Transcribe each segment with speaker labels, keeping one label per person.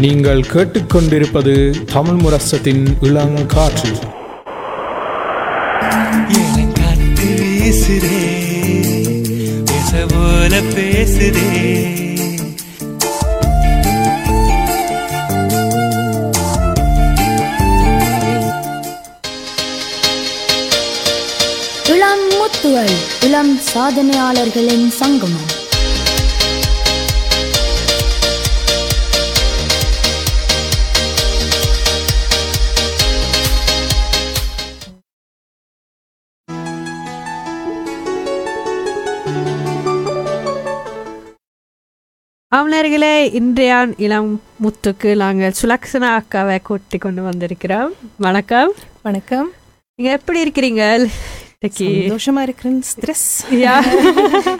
Speaker 1: நீங்கள் கேட்டுக்கொண்டிருப்பது தமிழ் முரசத்தின் இளங்காற்று
Speaker 2: எனக்காத்து போல பேசுதே
Speaker 3: இளம் முத்துகள் இளம் சாதனையாளர்களின் சங்கமம்.
Speaker 4: அவனர்களே இன்றைய இளம் முத்துக்கு நாங்கள் சுலக்ஷனா அக்காவை கூட்டி கொண்டு வந்திருக்கிறோம். வணக்கம்.
Speaker 5: வணக்கம்.
Speaker 4: நீங்க எப்படி இருக்கிறீங்க?
Speaker 5: சந்தோஷமா இருக்கிறேன். Stress
Speaker 4: yeah.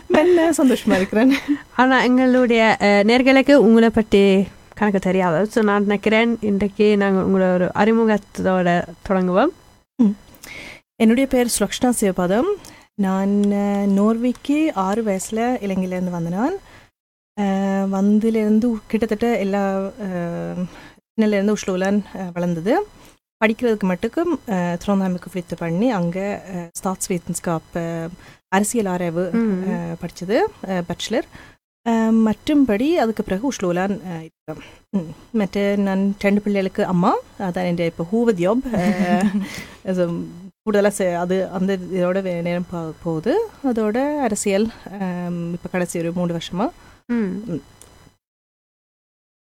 Speaker 5: மெல்ல சந்தோஷமா இருக்கிறேன்.
Speaker 4: ஆனா எங்களுடைய நேர்களுக்கு உங்களை பற்றி கணக்கு தெரியாது. ஸோ நான் நினைக்கிறேன் இன்றைக்கு நாங்கள் உங்களை ஒரு அறிமுகத்தோட தொடங்குவோம்.
Speaker 5: என்னுடைய பேர் சுலக்ஷ்ணா சிவபாதம். நான் நோர்வேக்கு ஆறு வயசுல இலங்கையிலேருந்து வந்த நான் அஹ், வந்திலேருந்து கிட்டத்தட்ட எல்லா சின்னலேருந்து உஷ்லூலான் வளர்ந்தது படிக்கிறதுக்கு மட்டுக்கும் திருவண்ணாமலைக்கு ஃபிளித்து பண்ணி அங்கே ஸ்டாட்ஸ்வேத்தன்ஸ்காப் அரசியல் ஆராய்வு படிச்சது பேச்சுலர் மற்றும்படி அதுக்கு பிறகு உஷ்லூலான் இருக்கேன். மற்ற நான் ரெண்டு பிள்ளைகளுக்கு அம்மா அதான் என் இப்போ ஹூவத் ஜாப் கூடுதலாக அது அந்த இதோட வே- நேரம் போகுது அதோட அரசியல் இப்போ கடைசி ஒரு மூணு வருஷமா
Speaker 4: ம்.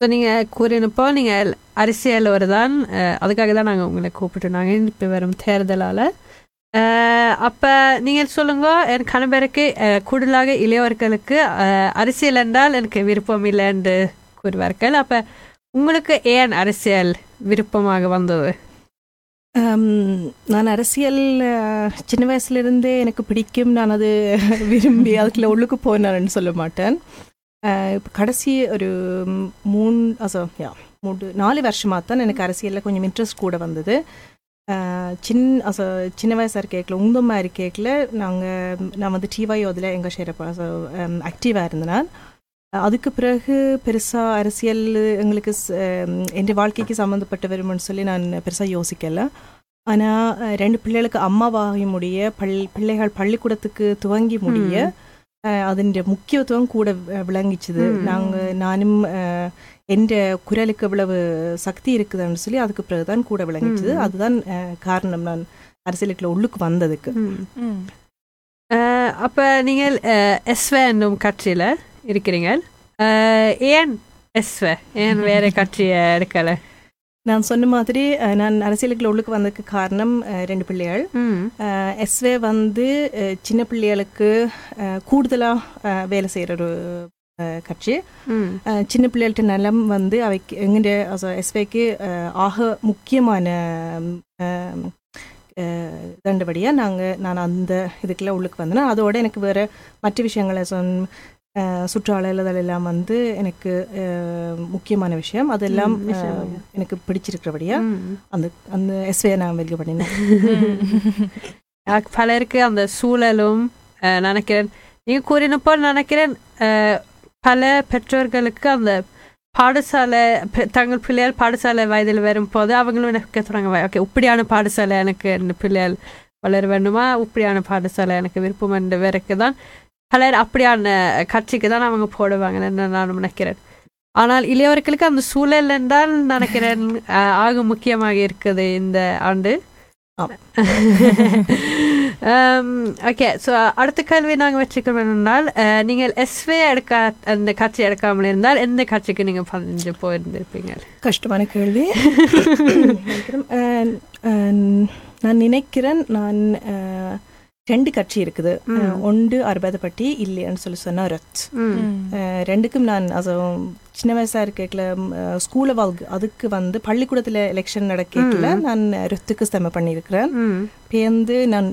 Speaker 4: ஸோ நீங்கள் கூறினப்போ நீங்கள் அரசியல் வருதான் அதுக்காக தான் நாங்கள் உங்களை கூப்பிட்டுனாங்க இப்போ வரும் தேர்தலால். அப்போ நீங்கள் சொல்லுங்க என் கணவருக்கு கூடுதலாக இளையவர்களுக்கு அரசியல் என்றால் எனக்கு விருப்பம் இல்லை என்று கூறுவார்கள். அப்போ உங்களுக்கு ஏன் அரசியல் விருப்பமாக வந்தது?
Speaker 5: நான் அரசியல் சின்ன வயசுலேருந்தே எனக்கு பிடிக்கும். நான் அது விரும்பி அதுக்குள்ள உள்ளுக்கு போனான்னு சொல்ல மாட்டேன். இப்போ கடைசி ஒரு மூணு அசோ யா மூணு நாலு வருஷமாக தான் எனக்கு அரசியலில் கொஞ்சம் இன்ட்ரெஸ்ட் கூட வந்தது. சின் அசோ சின்ன வயசாக இருக்கேக்கில் மாதிரி இருக்கேக்கில் நாங்கள் நான் வந்து டிவாயோதில் எங்கள் ஷேர ஆக்டிவாக இருந்தேன் அதுக்கு பிறகு பெருசாக அரசியல் எங்களுக்கு um, என் வாழ்க்கைக்கு சம்மந்தப்பட்டு வரும்னு சொல்லி நான் பெருசாக யோசிக்கல. ஆனால் ரெண்டு பிள்ளைகளுக்கு அம்மாவாகி முடிய பள் பிள்ளைகள் பள்ளிக்கூடத்துக்கு துவங்கி முடிய അതിൻ്റെ മുഖ്യത്വം കൂടെ அஹ், விளங்கிச்சுது
Speaker 4: ம்.
Speaker 5: நாங்கள் நானும் அஹ், என்ற குரலுக்கு இவ்வளவு சக்தி இருக்குதுன்னு சொல்லி அதுக்கு பிறகுதான் கூட விளங்கிச்சுது
Speaker 4: ம்.
Speaker 5: அதுதான் அஹ், காரணம் நான் அரசியலுக்குள்ள உள்ளுக்கு வந்ததுக்கு
Speaker 4: ம் அஹ், அப்ப நீங்கள் எஸ்வே என்னும் கட்சியில இருக்கிறீங்க அஹ், ஏன் எஸ்வே ஏன் வேற கட்சியை எடுக்கல
Speaker 5: நான் சொன்ன மாதிரி நான் அரசியலுக்குள்ள உள்ளுக்கு வந்ததுக்கு காரணம் ரெண்டு பிள்ளைகள். எஸ்வே வந்து சின்ன பிள்ளைகளுக்கு கூடுதலாக வேலை செய்கிற ஒரு கட்சி. சின்ன பிள்ளைகள்ட்ட நலம் வந்து அவைக்கு எங்கிட்ட எஸ்வேக்கு ஆக முக்கியமான தண்டபடியாக நாங்கள் நான் அந்த இதுக்குள்ள உள்ளுக்கு வந்தேன் அதோட எனக்கு வேறு மற்ற விஷயங்களை சொன் அஹ், சுற்றாடல் எல்லாம் வந்து எனக்கு முக்கியமான விஷயம். அதெல்லாம் எனக்கு பிடிச்சிருக்கிறபடியா. அந்த அந்த எஸ்வே நான் வெளியே பண்ணினேன்.
Speaker 4: பலருக்கு அந்த சூழலும் நினைக்கிறேன். நீங்க கூறினப்போ நினைக்கிறேன் பல பெற்றோர்களுக்கு அந்த பாடசாலை தங்கள் பிள்ளைகள் பாடசாலை வயதில் வரும்போது அவங்களும் எனக்கு தொடங்க ஓகே இப்படியான பாடசாலை எனக்கு பிள்ளைகள் வளர வேண்டுமா? இப்படியான பாடசாலை எனக்கு விருப்பம் என்ற வரைக்கு தான் பலர் அப்படியான கட்சிக்கு தான் அவங்க போடுவாங்கன்னு நான் நினைக்கிறேன். ஆனால் இளையவர்களுக்கு அந்த சூழல் என்றால் நினைக்கிறேன் ஆக முக்கியமாக இருக்குது இந்த ஆண்டு. ஓகே ஸோ அடுத்த கேள்வி நாங்கள் வச்சுக்கிறோம் அஹ், நீங்கள் எஸ்வே எடுக்க அந்த கட்சி எடுக்காமல் இருந்தால் எந்த கட்சிக்கு நீங்கள் பதினஞ்சு போயிருந்திருப்பீங்க?
Speaker 5: கஷ்டமான கேள்வி. நான் நினைக்கிறேன் நான் ரெண்டு கட்சி இருக்குது. ஒன்று அறுபதுப்பட்டி இல்லைன்னு சொல்லி சொன்னா ரத். ரெண்டுக்கும் நான் அது சின்ன வயசா இருக்கல ஸ்கூல வாழ்க்கை அதுக்கு வந்து பள்ளிக்கூடத்துல எலெக்ஷன் நடக்கல. நான் ரத்துக்கு ஸ்தம பண்ணியிருக்கிறேன். பேர்ந்து நான்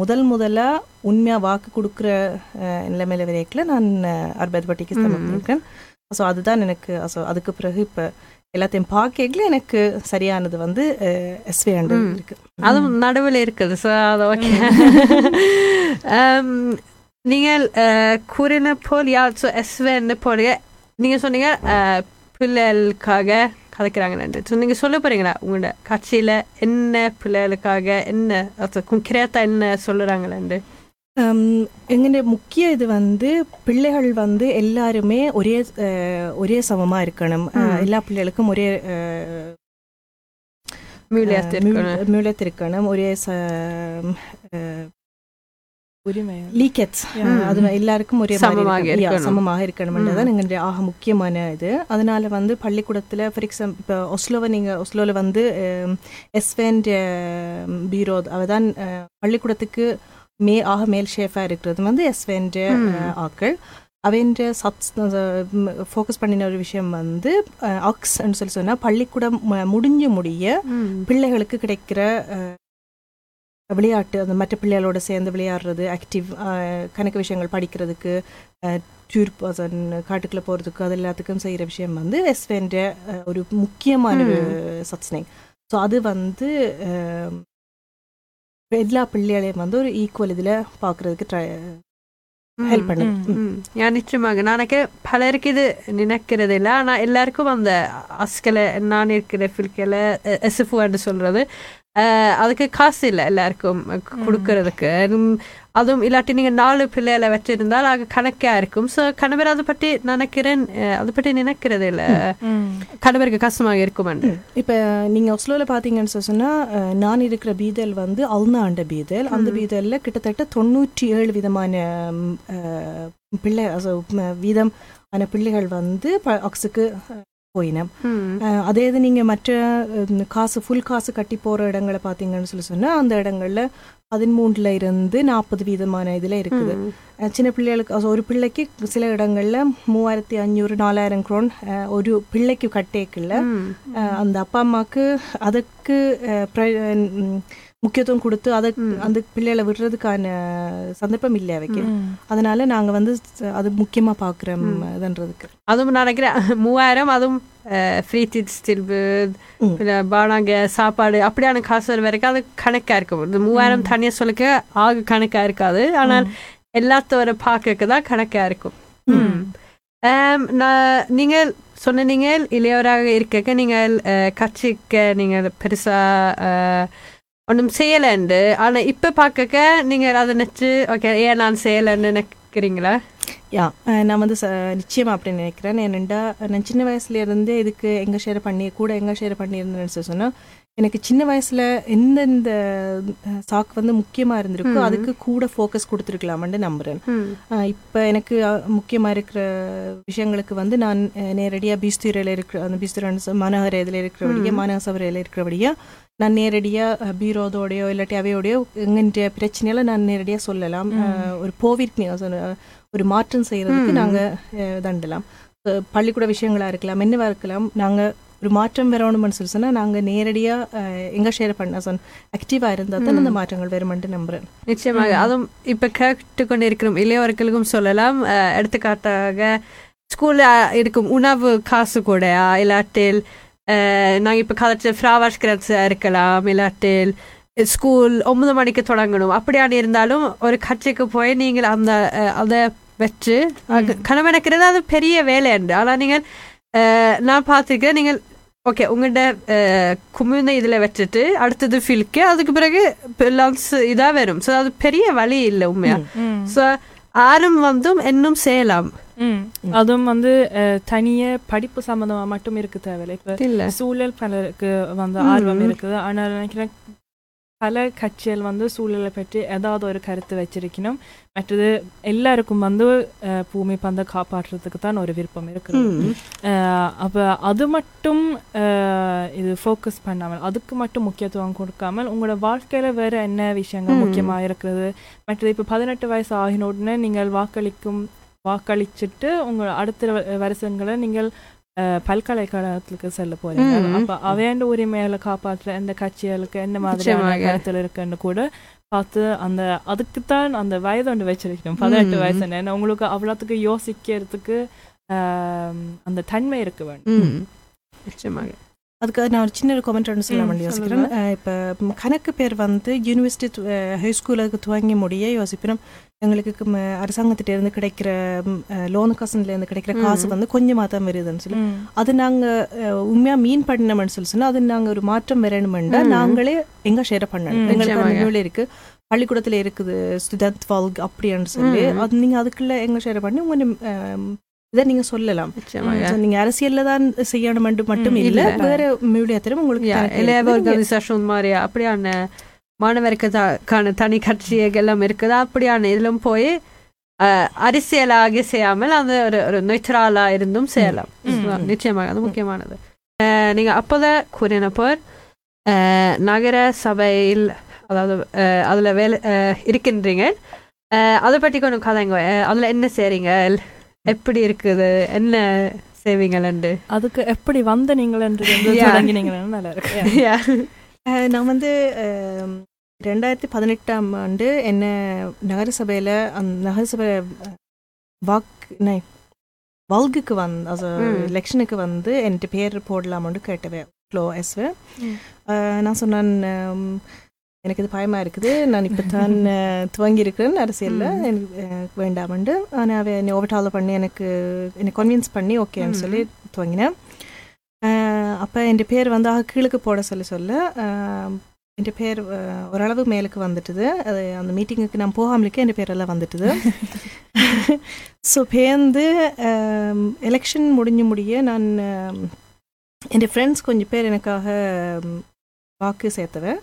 Speaker 5: முதல் முதலா உண்மையா வாக்கு கொடுக்குற நிலைமையில வரைக்கல நான் அறுபதுப்பட்டிக்கு ஸ்தம
Speaker 4: ம்.
Speaker 5: பண்ணியிருக்கேன் ஸோ அதுதான் எனக்கு ஸோ அதுக்கு பிறகு இப்போ எல்லாத்தையும் பார்க்கல எனக்கு சரியானது வந்து எஸ்வி ஆண்டு. இருக்கு.
Speaker 4: அதுவும் நடுவில் இருக்குது ஸோ அது ஓகே நீங்கள் அஹ், கூறின போல் யார் ஸோ எஸ்வேன்னு போல நீங்கள் சொன்னீங்க பிள்ளைகளுக்காக கதைக்கிறாங்கன்னு ஸோ நீங்கள் சொல்ல போறீங்களா உங்களோட கட்சியில் என்ன பிள்ளைகளுக்காக என்ன குங்கிரேத்தா என்ன சொல்லுறாங்களேன்னு
Speaker 5: எங்களுடைய முக்கிய இது வந்து பிள்ளைகள் வந்து எல்லாருமே ஒரே ஒரே சமமா இருக்கணும் எல்லா பிள்ளைகளுக்கும் ஒரே
Speaker 4: இருக்கணும்
Speaker 5: ஒரே லீக்கெட்ஸ் அது எல்லாருக்கும் ஒரே
Speaker 4: சமமாக.
Speaker 5: சமமாக இருக்கணும்ன்றதான் எங்களுடைய ஆக முக்கியமான இது அதனால வந்து பள்ளிக்கூடத்தில் ஃபார் எக்ஸாம்பிள் இப்போ ஒஸ்லோவை நீங்கள் ஒஸ்லோவில் வந்து எஸ்வெண்ட் பீரோ அவதான் அஹ், பள்ளிக்கூடத்துக்கு மே ஆக மேல் ஷேஃபாக இருக்கிறது வந்து எஸ்வெண்ட் ஆக்கள். அவன்ற சப்ஸ் ஃபோக்கஸ் பண்ணின ஒரு விஷயம் வந்து ஆக்ஸ்ன்னு சொல்லி சொன்னால் பள்ளிக்கூடம் முடிஞ்சு முடிய பிள்ளைகளுக்கு கிடைக்கிற விளையாட்டு அந்த மற்ற பிள்ளைகளோட சேர்ந்து விளையாடுறது ஆக்டிவ் கணக்கு விஷயங்கள் படிக்கிறதுக்கு டூர் காட்டுக்குள்ளே போகிறதுக்கு அது எல்லாத்துக்கும் செய்கிற விஷயம் வந்து எஸ்வென்ற ஒரு முக்கியமான ஒரு சத்ஸ்னிங் ஸோ அது வந்து எல்லா பிள்ளைகளையும் வந்து ஒரு ஈக்குவல் இதில் பார்க்குறதுக்கு ட்ரை ஹெல்ப் பண்ணுது.
Speaker 4: யா நிச்சயமாக. நானக்கு பலருக்கு இது நினைக்கிறது இல்லை ஆனால் எல்லாருக்கும் அந்த அஸ்கலை நான் இருக்கிற ஃபில்கில் எஸ்எஃப்னு சொல்றது. அஹ், அதுக்கு காசு இல்லை எல்லாருக்கும் கொடுக்கறதுக்கு. அதுவும் இல்லாட்டி நீங்கள் நாலு பிள்ளைகளை வச்சிருந்தால் அது கணக்காக இருக்கும். ஸோ கணவர் அதை பற்றி நினைக்கிறேன் அதை பற்றி நினைக்கிறது இல்லை கணவருக்கு கஷ்டமாக இருக்கும்
Speaker 5: இப்போ நீங்கள் ஒஸ்லோவில் பார்த்தீங்கன்னு சொன்னால் நான் இருக்கிற பீதல் வந்து அல்னாண்ட பீதல் அந்த பீதலில் கிட்டத்தட்ட தொண்ணூற்றி ஏழு விதமான பிள்ளை வீதம் ஆன பிள்ளைகள் வந்து ப- ஆக்ஸுக்கு அஹ், போயினம் அஹ், அதே இது நீங்கள் மற்ற காசு ஃபுல் காசு கட்டி போகிற இடங்களை பார்த்தீங்கன்னு சொல்லி சொன்னால் அந்த இடங்கள்ல பதிமூணுல இருந்து நாற்பது வீதமான இதில் இருக்குது. சின்ன பிள்ளைகளுக்கு ஒரு பிள்ளைக்கு சில இடங்கள்ல மூவாயிரத்தி அஞ்சூறு நாலாயிரம் குரோன் ஒரு பிள்ளைக்கு கட்டேக்குள்ள அஹ் அந்த அப்பா அம்மாவுக்கு அதுக்கு முக்கியத்துவம் கொடுத்து அதை அந்த பிள்ளைகளை விடுறதுக்கான சந்தர்ப்பம் இல்லை அவைக்கு அதனால நாங்க வந்து அது முக்கியமா பாக்குறோம் இதுன்றதுக்கு
Speaker 4: அதுவும் நான் நினைக்கிறேன் மூவாயிரம் அதுவும் ஃப்ரீ டிட்ஸ் தில்பு
Speaker 5: ம்.
Speaker 4: பானாங்க சாப்பாடு அப்படியான காசு வரைக்கும் அது கணக்கா இருக்கும். இந்த மூவாயிரம் தனியா சொல்லிக்க ஆகு கணக்கா இருக்காது. ஆனால் எல்லாத்தோட பார்க்கறதுக்கு தான் கணக்கா இருக்கும். நான் நீங்கள் சொன்னீங்க இளையவராக இருக்க நீங்கள் கட்சிக்கு நீங்கள் பெருசா அஹ், ஒன்றும் செய்யலைண்டு. ஆனா இப்ப பார்க்க நீங்கள் அதை நினைச்சு ஓகே ஏன் நான் செய்யலைன்னு நினைக்கிறீங்களா?
Speaker 5: யா நான் வந்து ச- நிச்சயமா அப்படி நினைக்கிறேன். ஏனெண்டா நான் சின்ன வயசுல இருந்தே இதுக்கு எங்க ஷேர் பண்ணி கூட எங்க ஷேர் பண்ணியிருந்தேன்னு சொன்னா எனக்கு சின்ன வயசுல எந்தெந்த சாக்கு வந்து முக்கியமா இருந்திருக்கோ அதுக்கு கூட ஃபோக்கஸ் கொடுத்துருக்கலாம்னு ஆஹ் இப்ப எனக்கு அஹ், முக்கியமா இருக்கிற விஷயங்களுக்கு வந்து நான் அஹ், நேரடியா பீஸ்தீரையில் இருக்கிற அந்த பீஸ்தீரன் மனோகர இதில் இருக்கிறபடியா மாநகசபையில் இருக்கிறபடியா நான் நேரடியா அஹ், பீரோதோடையோ இல்லாட்டி அவையோடையோ எங்கின்ற பிரச்சனையில நான் நேரடியா சொல்லலாம். ஒரு போவிற்கு ஒரு மாற்றம் செய்யறதுக்கு நாங்க அஹ், தண்டலாம். பள்ளிக்கூட விஷயங்களா இருக்கலாம் என்னவா இருக்கலாம் நாங்க ஒரு மாற்றம் வரணும்னு சொல்லி சொன்னா நாங்க நேரடியா அஹ், எங்க ஷேர் பண்ண சொன்ன ஆக்டிவா இருந்தா தான் அந்த மாற்றங்கள் வருமென்று நம்புறேன்.
Speaker 4: நிச்சயமாக. அதுவும் இப்ப கேட்டுக்கொண்டு இருக்கிற இளையவர்களுக்கும் சொல்லலாம் எடுத்துக்காட்டாக ஸ்கூல்ல இருக்கும் உணவு காசு கூடயா இல்லாட்டில் நாங்க இப்ப கதைச்ச ஃப்ராவாஷ்கிரஸ் இருக்கலாம் இல்லாட்டில் ஸ்கூல் ஒன்பது மணிக்கு தொடங்கணும் அப்படியான இருந்தாலும் ஒரு கட்சிக்கு போய் நீங்கள் அந்த அதை வச்சு கணவனுக்கிறது அது பெரிய வேலை உண்டு ஆனா நீங்கள் நான் பார்த்துருக்கேன் நீங்கள் ஓகே உங்கள்கிட்ட குமிழ்ந்த இதில் வச்சுட்டு அடுத்தது ஃபில்க்கு அதுக்கு பிறகு லங்ஸ் இதாக வரும் ஸோ அது பெரிய வழி இல்லை உண்மையா ஸோ ஆரும் வந்தும் இன்னும் செய்யலாம்
Speaker 6: அதுவும் வந்து அஹ், தனியே படிப்பு சம்பந்தமா மட்டும் இருக்கு தேவையில்லை. சூழல் பலருக்கு வந்து ஆர்வம் இருக்குது. ஆனால் நினைக்கிறேன் பல கட்சிகள் வந்து சூழலை பற்றி ஏதாவது ஒரு கருத்து வச்சிருக்கணும். மற்றது எல்லாருக்கும் வந்து பூமி பந்தை காப்பாற்றுறதுக்கு தான் ஒரு விருப்பம் இருக்குது அப்ப அது மட்டும் இது ஃபோக்கஸ் பண்ணாமல் அதுக்கு மட்டும் முக்கியத்துவம் கொடுக்காமல் உங்களோட வாழ்க்கையில வேற என்ன விஷயங்கள் முக்கியமா இருக்கிறது? மற்றது இப்ப பதினெட்டு வயசு ஆகின உடனே நீங்கள் வாக்களிக்கும் வாக்களிச்சுட்டு உங்க அடுத்த வருஷங்களை நீங்கள் பல்கலைக்கழகத்துக்கு செல்ல போறீங்க அப்ப அவையாண்ட உரிமைகளை காப்பாற்ற எந்த கட்சிகளுக்கு என்ன மாதிரியான
Speaker 4: நிச்சயமாக.
Speaker 6: கருத்துல இருக்குன்னு கூட பார்த்து அந்த அதுக்குத்தான் அந்த வயது ஒன்று வச்சிருக்கணும் பதினெட்டு வயசு என்ன உங்களுக்கு அவ்வளோத்துக்கு யோசிக்கிறதுக்கு அந்த தன்மை இருக்க வேண்டும்
Speaker 4: நிச்சயமாக
Speaker 5: அதுக்கு நான் ஒரு சின்ன ஒரு கமெண்ட் ஒன்று சொல்ல
Speaker 6: ம்,
Speaker 5: வேண்டி யோசிக்கிறேன் இப்ப கணக்கு பேர் வந்து யூனிவர்சிட்டி ஹை ஸ்கூலுக்கு துவங்கி முடிய யோசிப்பினோம் எங்களுக்கு ம், அரசாங்கத்திட்ட இருந்து கிடைக்கிற லோன் காசுல இருந்து கிடைக்கிற காசு. வந்து கொஞ்சமா தான் வருதுன்னு சொல்லி. அது நாங்க அஹ், உண்மையா மீன் பண்ணணும்னு சொல்லி சொன்னா அது நாங்க ஒரு மாற்றம் வரணுமெண்டா. நாங்களே எங்க ஷேர் பண்ணணும் எங்களுக்கு. நூல் இருக்கு பள்ளிக்கூடத்துல இருக்குது ஸ்டுடென்ட் வால்க் அப்படின்னு சொல்லி. அது நீங்க அதுக்குள்ள எங்க ஷேர் பண்ணி உங்க அஹ், இதை நீங்க சொல்லலாம். நீங்க அரசியல்ல தான் செய்யணும் மட்டும் இல்ல. வேற மீடியத்திலும் உங்களுக்கு. நீங்க-
Speaker 4: organisation மாதிரி அப்படியான மாணவருக்கான தனி கட்சிகள் எல்லாம் இருக்குது அப்படியான இதிலும் போய் அரசியலாகி செய்யாமல் அந்த ஒரு ஒரு நெய்ட்ரலா இருந்தும் செய்யலாம். நிச்சயமாக அது முக்கியமானது. நீங்க அப்போதான் கூறினப்போர் நகர சபையில் அதாவது அதுல வேலை இருக்கின்றீங்க. அஹ், அதை பற்றி கொஞ்சம் கதைங்க. அதுல என்ன செய்றீங்க? எப்படி இருக்குது என்ன செய்வீங்கள்ண்டு
Speaker 6: அதுக்கு எப்படி வந்த. தொடங்கினீங்களா நல்லா இருக்கு
Speaker 5: நான் வந்து ரெண்டாயிரத்தி பதினெட்டாம் ஆண்டு என்ன நகரசபையில அந்த நகரசபை வாக்கு நை, வல்குக்கு வந்து அது. எலெக்ஷனுக்கு வந்து என்கிட்ட பேர் போடலாமான்னு கேட்டவேன் ஃப்ளோ எஸ்வே. நான் சொன்னேன் எனக்கு இது பயமா இருக்குது. நான் இப்போ தான் துவங்கி இருக்கிறேன் அரசியல்ல. எனக்கு வேண்டாமண்டு. ஆனால் அவ என்னை ஓவர்டால் பண்ணி எனக்கு என்னை கன்வின்ஸ் பண்ணி ஓகேன்னு. சொல்லி துவங்கினேன். அப்போ என் பேர் வந்து ஆக கீழுக்கு போட சொல்லி சொல்ல என் பேர் ஓரளவு மேலுக்கு வந்துட்டுது. அது அந்த மீட்டிங்குக்கு நான் போகாமலுக்கே என் பேரெல்லாம் வந்துட்டுது. ஸோ பேர்ந்து எலெக்ஷன் முடிஞ்சு முடிய நான் என் ஃப்ரெண்ட்ஸ் கொஞ்சம் பேர் எனக்காக வாக்கு சேர்த்தவன்.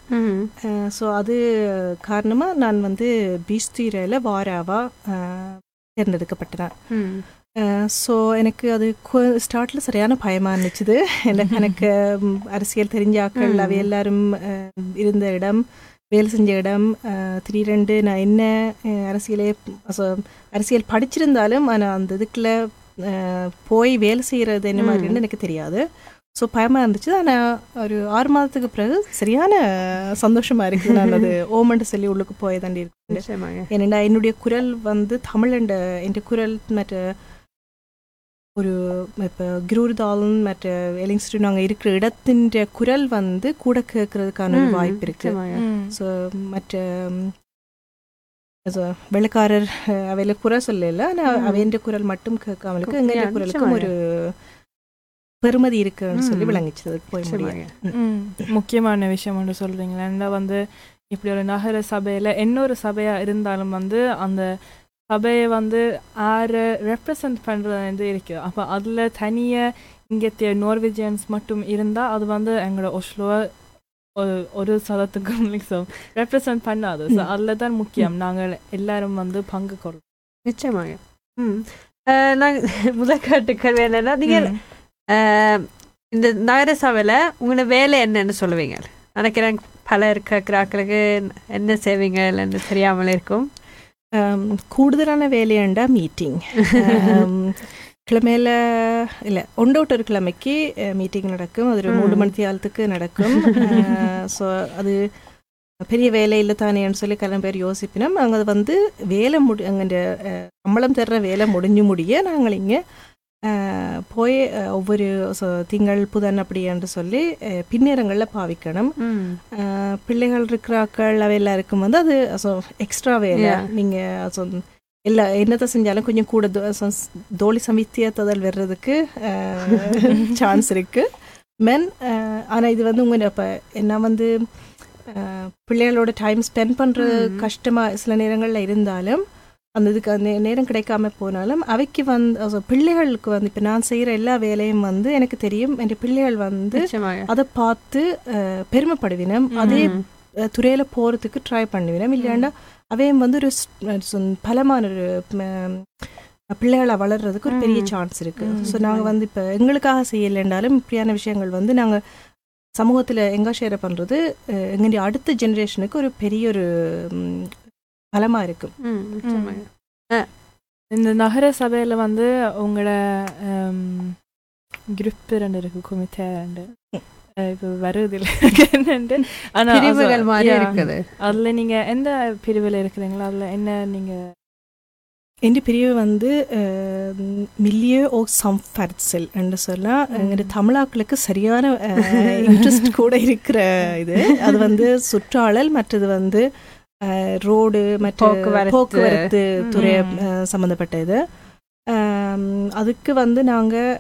Speaker 5: ஸோ அது காரணமாக நான் வந்து பீஸ்தீரையில் வாராவா தேர்ந்தெடுக்கப்பட்டேன். ஸோ எனக்கு அது ஸ்டார்ட்ல சரியான பயமா இருந்துச்சுது எனக்கு அரசியல் தெரிஞ்ச ஆக்கள். அவை எல்லாரும் இருந்த இடம் வேலை செஞ்ச இடம் அஹ், திடீரென்று நான் என்ன அரசியலே அரசியல் படிச்சிருந்தாலும் ஆனால் அந்த இதுக்குள்ள போய் வேலை செய்யறது என்ன. மாதிரின்னு எனக்கு தெரியாது ஸோ பயமா இருந்துச்சு. ஆனால் ஒரு ஆறு மாதத்துக்கு பிறகு சரியான சந்தோஷமா இருக்குது நான் அது ஓமன்ட்டு சொல்லி உள்ளுக்கு போய் தாண்டி இருக்கு ஏனெண்டா என்னுடைய குரல் வந்து தமிழ் என்ற என் குரல் மற்ற ஒரு இப்போ கிரூர்தாலன் மற்ற எலிங்ஸ்டு நாங்கள் இருக்கிற இடத்தின் குரல் வந்து கூட கேட்கறதுக்கான ஒரு வாய்ப்பு இருக்கு. ஸோ மற்ற வெள்ளக்காரர் அவையில குறை சொல்லல. ஆனால்
Speaker 4: ம்.
Speaker 5: அவையின் குரல் மட்டும் கேட்காமலுக்கு
Speaker 4: Yeah,
Speaker 5: எங்கள் குரலுக்கும் ஒரு பெருமதி இருக்குன்னு சொல்லி. விளங்கிச்சு. அதுக்கு போய் முடியும்
Speaker 4: நிச்சயமாக.
Speaker 6: ம். முக்கியமான விஷயம் ஒன்று சொல்றீங்களா. ஏன்னா வந்து இப்படி ஒரு நகர சபையில இன்னொரு சபையா இருந்தாலும் வந்து அந்த சபையை வந்து ஆறு ரெப்ரசன்ட் பண்றது வந்து இருக்கு. அப்ப அதுல தனிய இங்கத்திய நோர்வெஜியன்ஸ் மட்டும் இருந்தா அது வந்து எங்களோட ஒஸ்லோவை ஒரு சதத்துக்கும் ரெப்ரசன்ட் பண்ணாது. ஸோ. அதில் தான் முக்கியம். நாங்கள் எல்லாரும் வந்து பங்கு கொள்றோம்.
Speaker 4: நிச்சயமாக ம். அஹ், நாங்க முதல் கேட்டு கேள்வி என்னன்னா நீங்க
Speaker 6: ம்.
Speaker 4: அஹ், இந்த நகர சபையில உங்களோட வேலை என்னன்னு சொல்லுவீங்க. நினைக்கிறேன் பல இருக்கிறாக்களுக்கு என்ன செய்வீங்கன்னு தெரியாமல் இருக்கும்.
Speaker 5: கூடுதலான வேலையாண்டா மீட்டிங் கிழமையில இல்ல ஒன்று விட்டு ஒரு கிழமைக்கு மீட்டிங் நடக்கும். அது ஒரு. மூணு மணி காலத்துக்கு நடக்கும். ஸோ அது பெரிய வேலையில் தானேன்னு சொல்லி கிளம்ப பேர் யோசிப்பினோம். நாங்கள் அது வந்து வேலை முடி அங்கே சம்பளம் தர்ற வேலை முடிஞ்சு முடிய நாங்கள் இங்கே போய் ஒவ்வொரு திங்கள் புதன் அப்படி என்று சொல்லி பின்னேரங்களில் பாவிக்கணும் பிள்ளைகள் இருக்கிறாக்கள் அவை எல்லாருக்கும் வந்து அது எக்ஸ்ட்ரா வேலை
Speaker 4: Yeah.
Speaker 5: நீங்க so, எல்லா என்னத்தை செஞ்சாலும் கொஞ்சம் கூட தோழி சமித்தியத்ததல் வர்றதுக்கு சான்ஸ் இருக்கு மென் ஆனா இது வந்து உங்க இப்ப என்ன வந்து பிள்ளைகளோட டைம் ஸ்பெண்ட் பண்றது
Speaker 4: ம்.
Speaker 5: கஷ்டமா சில நேரங்கள்ல இருந்தாலும் அந்த இதுக்கு அந்த நேரம் கிடைக்காம போனாலும் அவைக்கு வந்து பிள்ளைகளுக்கு வந்து இப்ப நான் செய்யற எல்லா வேலையும் வந்து எனக்கு தெரியும். என் பிள்ளைகள் வந்து அதை பார்த்து பெருமைப்படுவினம். அதே துறையில போறதுக்கு ட்ரை பண்ணுவினம். இல்லையாண்டா அவையும் வந்து ஒரு பலமான ஒரு பிள்ளைகளை வளர்றதுக்கு ஒரு பெரிய. சான்ஸ் இருக்கு.
Speaker 6: ம்.
Speaker 5: ஸோ நாங்க வந்து இப்ப எங்களுக்காக செய்யலைன்றாலும் இப்படியான விஷயங்கள் வந்து நாங்க சமூகத்துல எங்க ஷேர் பண்றது அஹ், எங்களுடைய அடுத்த ஜெனரேஷனுக்கு ஒரு பெரிய ஒரு ம், பலமா இருக்கும்
Speaker 4: ம் நிச்சயமாக
Speaker 6: இந்த நகர சபையில வந்து உங்களோட குரூப் ரெண்டு இருக்கு கொமிட்டே ரெண்டு அஹ் இப்போ வருது இல்லை என்னண்டு ஆனா அது-
Speaker 4: பிரிவுகள் மாதிரி
Speaker 6: yeah.
Speaker 4: இருக்குது
Speaker 6: அதுல நீங்க எந்த பிரிவுல இருக்கிறீங்களோ அதுல என்ன நீங்க
Speaker 5: എൻ്റെ പിരിവ് வந்து மில்லியோ ஓ சம்ஃபர்ட்ஸில் என்று சொன்னால் எங்களுடைய தமிழாக்களுக்கு சரியான இன்ட்ரெஸ்ட் கூட இருக்கிற இது அது வந்து சுற்றாடல் மற்றது வந்து ரோடு மற்ற
Speaker 4: போக்குவரத்து.
Speaker 5: துறை சம்மந்தப்பட்ட இது அதுக்கு வந்து நாங்கள்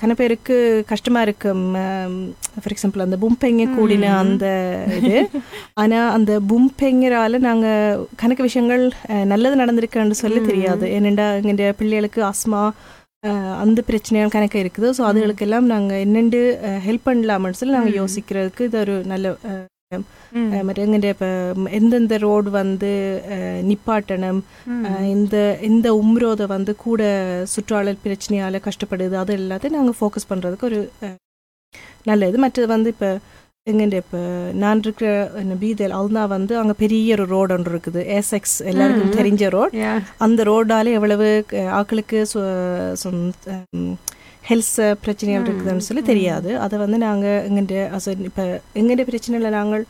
Speaker 5: கன பேருக்கு கஷ்டமாக இருக்கும் ஃபார் எக்ஸாம்பிள் அந்த பும்பெங்க கூடின. அந்த இது ஆனால் அந்த பும்பெங்கரால நாங்கள் கணக்கு விஷயங்கள் நல்லது நடந்திருக்குன்னு சொல்லி. தெரியாது ஏனெண்டா எங்களுடைய பிள்ளைகளுக்கு ஆஸ்மா அந்த பிரச்சனைகள் கணக்கு இருக்குது ஸோ அதுகளுக்கெல்லாம் நாங்கள் என்னென்று ஹெல்ப் பண்ணலாம்னு சொல்லி நாங்கள். யோசிக்கிறதுக்கு இது ஒரு நல்ல அஹ்,
Speaker 6: ம்.
Speaker 5: அஹ், மற்ற எங்களுடைய இப்போ எந்தெந்த ரோடு வந்து நிப்பாட்டணும் இந்த இந்த உம்ரோதை வந்து கூட சுற்றாடல் பிரச்சனையால் கஷ்டப்படுது அது எல்லாத்தையும் நாங்கள் ஃபோக்கஸ் பண்ணுறதுக்கு ஒரு நல்ல இது மற்றது வந்து இப்போ எங்கண்ட இப்போ நான் இருக்கிற பீதல் அதுனா வந்து அங்கே பெரிய ஒரு ரோடு ஒன்று இருக்குது ஏசெக்ஸ் எல்லாருக்கும். தெரிஞ்ச ரோட். அந்த ரோடால எவ்வளவு க- ஆட்களுக்கு ஹெல்த் பிரச்சனைகள்
Speaker 4: ம்,
Speaker 5: இருக்குதுன்னு சொல்லி. தெரியாது அதை வந்து நாங்கள் எங்கள்ட அச இப்போ எங்கள்ட பிரச்சனையில் நாங்கள்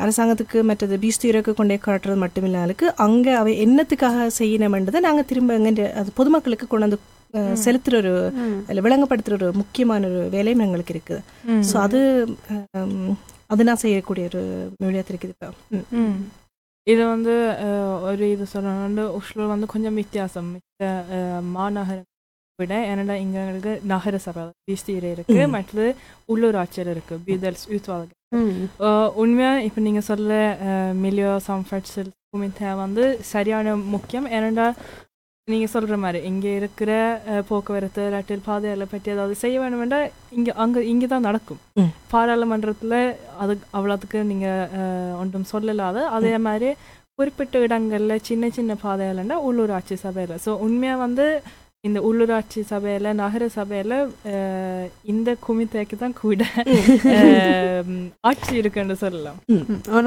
Speaker 5: அரசாங்கத்துக்கு மற்றது பீஸ்தீரக்கு கொண்டே காட்டுறது மட்டும் இல்லாமலுக்கு அங்கே அவை என்னத்துக்காக செய்யணுமென்றதை நாங்கள் திரும்ப எங்கள்ட அது பொதுமக்களுக்கு கொண்டு வந்து அஹ்,
Speaker 6: ம்.
Speaker 5: செலுத்துற ஒரு விளங்கப்படுத்துகிற ஒரு முக்கியமான ஒரு வேலையும் எங்களுக்கு இருக்குது. ஸோ அது அது நான் செய்யக்கூடிய ஒரு மொழியாக இருக்குது இப்போ.
Speaker 6: இது வந்து ஒரு இது சொல்லணும்னு உஷ்லூர் வந்து கொஞ்சம் வித்தியாசம் மித்த மாநகரம் விட ஏன்னா இங்க எங்களுக்கு நகர சபை பீஸ்தீரை இருக்கு. மற்றது உள்ளூராட்சியர் இருக்கு பீதல்ஸ் யூத்வாக
Speaker 4: ம்.
Speaker 6: உண்மையா இப்போ நீங்க சொல்ல மில்லியோ சம்ஃபர்ட்ஸில் குமித்தா வந்து சரியான முக்கியம் ஏனெண்டா நீங்க சொல்ற மாதிரி இங்க இருக்கிற போக்குவரத்து இல்லாட்டில் பாதைகளை பற்றி ஏதாவது செய்ய வேணுமெண்டா இங்க அங்க இங்க தான் நடக்கும். பாராளுமன்றத்துல அது அவ்வளோத்துக்கு நீங்க ஒன்றும் சொல்லலாத அதே மாதிரி குறிப்பிட்ட இடங்கள்ல சின்ன சின்ன பாதைகள்னா உள்ளூராட்சி சபையில ஸோ உண்மையா வந்து இந்த உள்ளூராட்சி சபையில நகர சபையில இந்த குமித்தைக்கு தான் கூட அஹ், ஆட்சி இருக்குன்னு சொல்லலாம்.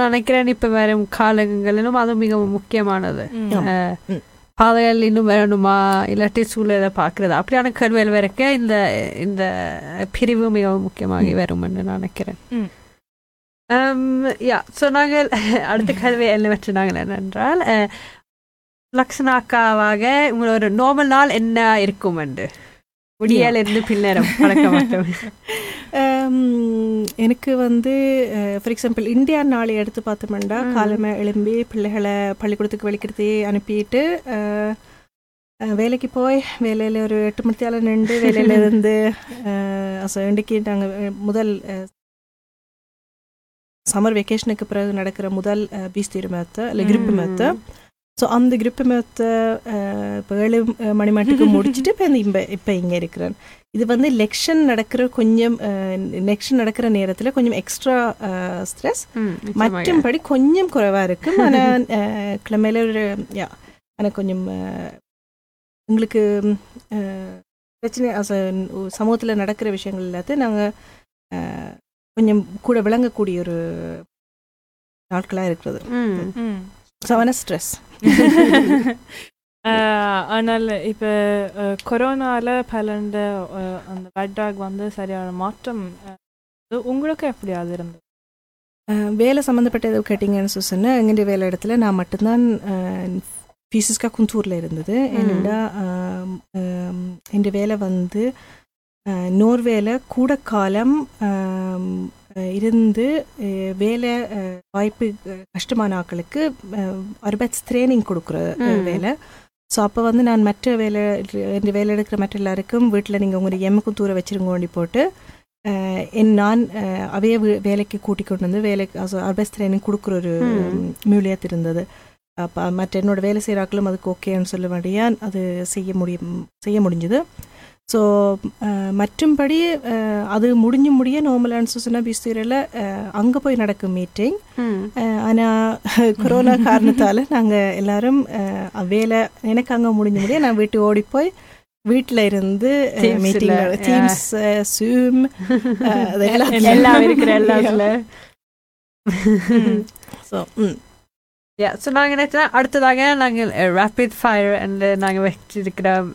Speaker 4: நினைக்கிறேன் இப்ப வரும் காலங்களிலும் அது மிகவும் முக்கியமானது. பாதைகள் இன்னும் வேணுமா? இல்லாட்டி சூழலை பார்க்கறது. அப்படியான கேள்விகள் வரைக்கும் இந்த இந்த பிரிவு மிகவும் முக்கியமாகி வரும் என்று நான் நினைக்கிறேன். யா ஸோ நாங்கள் அடுத்த கேள்வி என்னவற்று நாங்கள் என்னென்றால் அஹ், லக்ஷனாக்காவாக உங்களோட ஒரு நார்மல் நாள் என்ன இருக்கும் என்று? விடியல் இருந்து பின்னரம் பழக்க மாட்டோம்.
Speaker 5: எனக்கு வந்து ஃபார் எக்ஸாம்பிள் இந்தியா நாளை எடுத்து பார்த்தோம்னா. காலமே எழும்பி பிள்ளைகளை பள்ளிக்கூடத்துக்கு வெளிக்கிடுத்து அனுப்பிட்டு வேலைக்கு போய் வேலையில் ஒரு எட்டு மணித்தால நின்று வேலையில இருந்து இன்றைக்கு நாங்கள் முதல் சம்மர் வெக்கேஷனுக்கு பிறகு நடக்கிற முதல் பீஸ் தீர் மேத்த இல்லை கிரிப்பு மேத்த ஸோ அந்த கிரிப்பு மேத்த இப்போ ஏழு மணி மட்டுக்கு முடிச்சுட்டு இப்போ இப்போ இப்போ இங்கே இருக்கிறேன். இது வந்து லெக்ஷன் நடக்கிற கொஞ்சம் லெக்ஷன் நடக்கிற நேரத்தில் கொஞ்சம் எக்ஸ்ட்ரா ஸ்ட்ரெஸ் மற்றும்படி கொஞ்சம் குறைவாக இருக்கு. ஆனால் கிழமையில ஒரு யா ஆனால் கொஞ்சம் உங்களுக்கு பிரச்சனை சமூகத்தில் நடக்கிற விஷயங்கள் எல்லாத்தையும் நாங்கள் கொஞ்சம் கூட விளங்கக்கூடிய ஒரு நாட்களாக இருக்கிறது. சவன ஸ்ட்ரெஸ்
Speaker 6: அஹ், ஆனால் இப்போ கொரோனால பலண்ட அந்த பெட்டாக் வந்து சரியான மாற்றம் உங்களுக்கு எப்படி அது இருந்தது
Speaker 5: வேலை சம்மந்தப்பட்ட எதுவும் கேட்டிங்கன்னு சொல்லி சொன்னால் எங்களுடைய வேலை இடத்துல நான் மட்டும்தான் ஃபீஸஸ்க்காக குந்தூரில் இருந்தது. ஏன்னா என் வேலை வந்து நோர்வேல கூட காலம் இருந்து வேலை வாய்ப்பு கஷ்டமான ஆட்களுக்கு அர்பட்ஸ் ட்ரைனிங் கொடுக்குற. வேலை ஸோ அப்போ வந்து நான் மற்ற வேலை என் வேலை எடுக்கிற மற்ற எல்லாருக்கும் வீட்டில் நீங்கள் உங்களுடைய எம்முக்கும் தூர வச்சிருங்க வேண்டி போட்டு என் நான் அவைய வேலைக்கு கூட்டிக் கொண்டு வந்து வேலைக்கு அர்பஸ் ட்ரைனிங் கொடுக்குற ஒரு
Speaker 4: ம்.
Speaker 5: மியூலியத் இருந்தது அப்போ மற்ற என்னோட வேலை செய்கிறாக்களும் அதுக்கு ஓகேன்னு சொல்ல வேண்டியா அது செய்ய முடியும் செய்ய முடிஞ்சது ஸோ மற்றும்படி அஹ், அது முடிஞ்சு முடிய நார்மலான சுசனா பீஸ்தீரில் அங்கே போய் நடக்கும் மீட்டிங் ஆனால் கொரோனா காரணத்தால் நாங்கள் எல்லாரும் வேலை எனக்கு அங்கே முடிஞ்ச முடிய நான் வீட்டு ஓடி போய் வீட்டில் இருந்து மீட்டிங். டீம்ஸ் சூம்
Speaker 4: எல்லாம் இருக்கிற எல்லாத்துல.
Speaker 5: ஸோ ம்.
Speaker 4: யா ஸோ நாங்கள் நினைச்சா அடுத்ததாக நாங்கள் ரேபிட் ஃபயர் அண்ட் நாங்கள் வச்சிருக்கிறோம்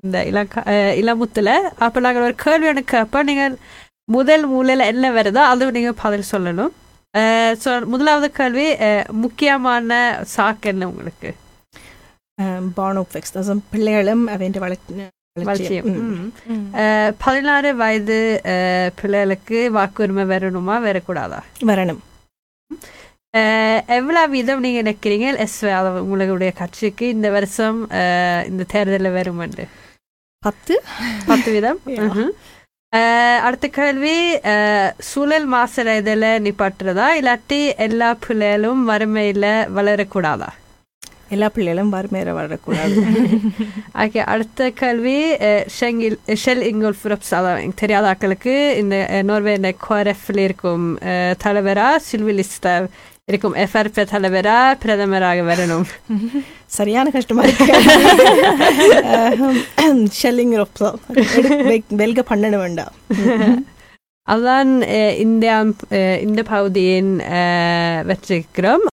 Speaker 4: இந்த இலக்கா இளமுத்தில் அப்போ நாங்கள் ஒரு கேள்வி எனக்கு அப்போ நீங்கள் முதல் மூலையில் என்ன வருதோ அது நீங்கள் பதில் சொல்லணும் ஸோ முதலாவது கேள்வி முக்கியமான சாக்கு என்ன உங்களுக்கு
Speaker 5: uppväxt, alltså பிள்ளைகளும் அவன் வளர்ச்சி
Speaker 4: பதினாறு வயது பிள்ளைகளுக்கு வாக்குரிமை வரணுமா வரக்கூடாதா
Speaker 5: வரணும்
Speaker 4: அஹ், எவ்வளவு வீதம் நீங்க நினைக்கிறீங்க? எஸ் உங்களுடைய கட்சிக்கு இந்த வருஷம் இந்த தேர்தலில் வருமென்று
Speaker 5: பத்து.
Speaker 4: பத்து வீதம்? அடுத்த கேள்வி சூழல் மாசடைதல நிப்பாட்டுறதா? இல்லாட்டி எல்லா பிள்ளைகளும் வறுமையில வளரக்கூடாதா?
Speaker 5: எல்லா பிள்ளைகளும் வறுமையில வரக்கூடாது
Speaker 4: ஓகே அடுத்த கேள்வி ஷெங்கில் ஷெல் இங்கோல்ஃபுரப்ஸ் அதான் தெரியாத ஆட்களுக்கு இந்த நோர்வே இந்த கோரஃபில் இருக்கும் அஹ், தலைவரா சில்விலிஸ்ட இருக்கும் எஃப்ஆர்பி தலைவரா பிரதமராக வரணும்
Speaker 5: சரியான கஷ்டமா இருக்கு ஷெல்லிங் வெல்க பண்ணணும் வேண்டாம்
Speaker 4: அதான் இந்த இந்த பகுதியின் வெற்றிக்கிறோம்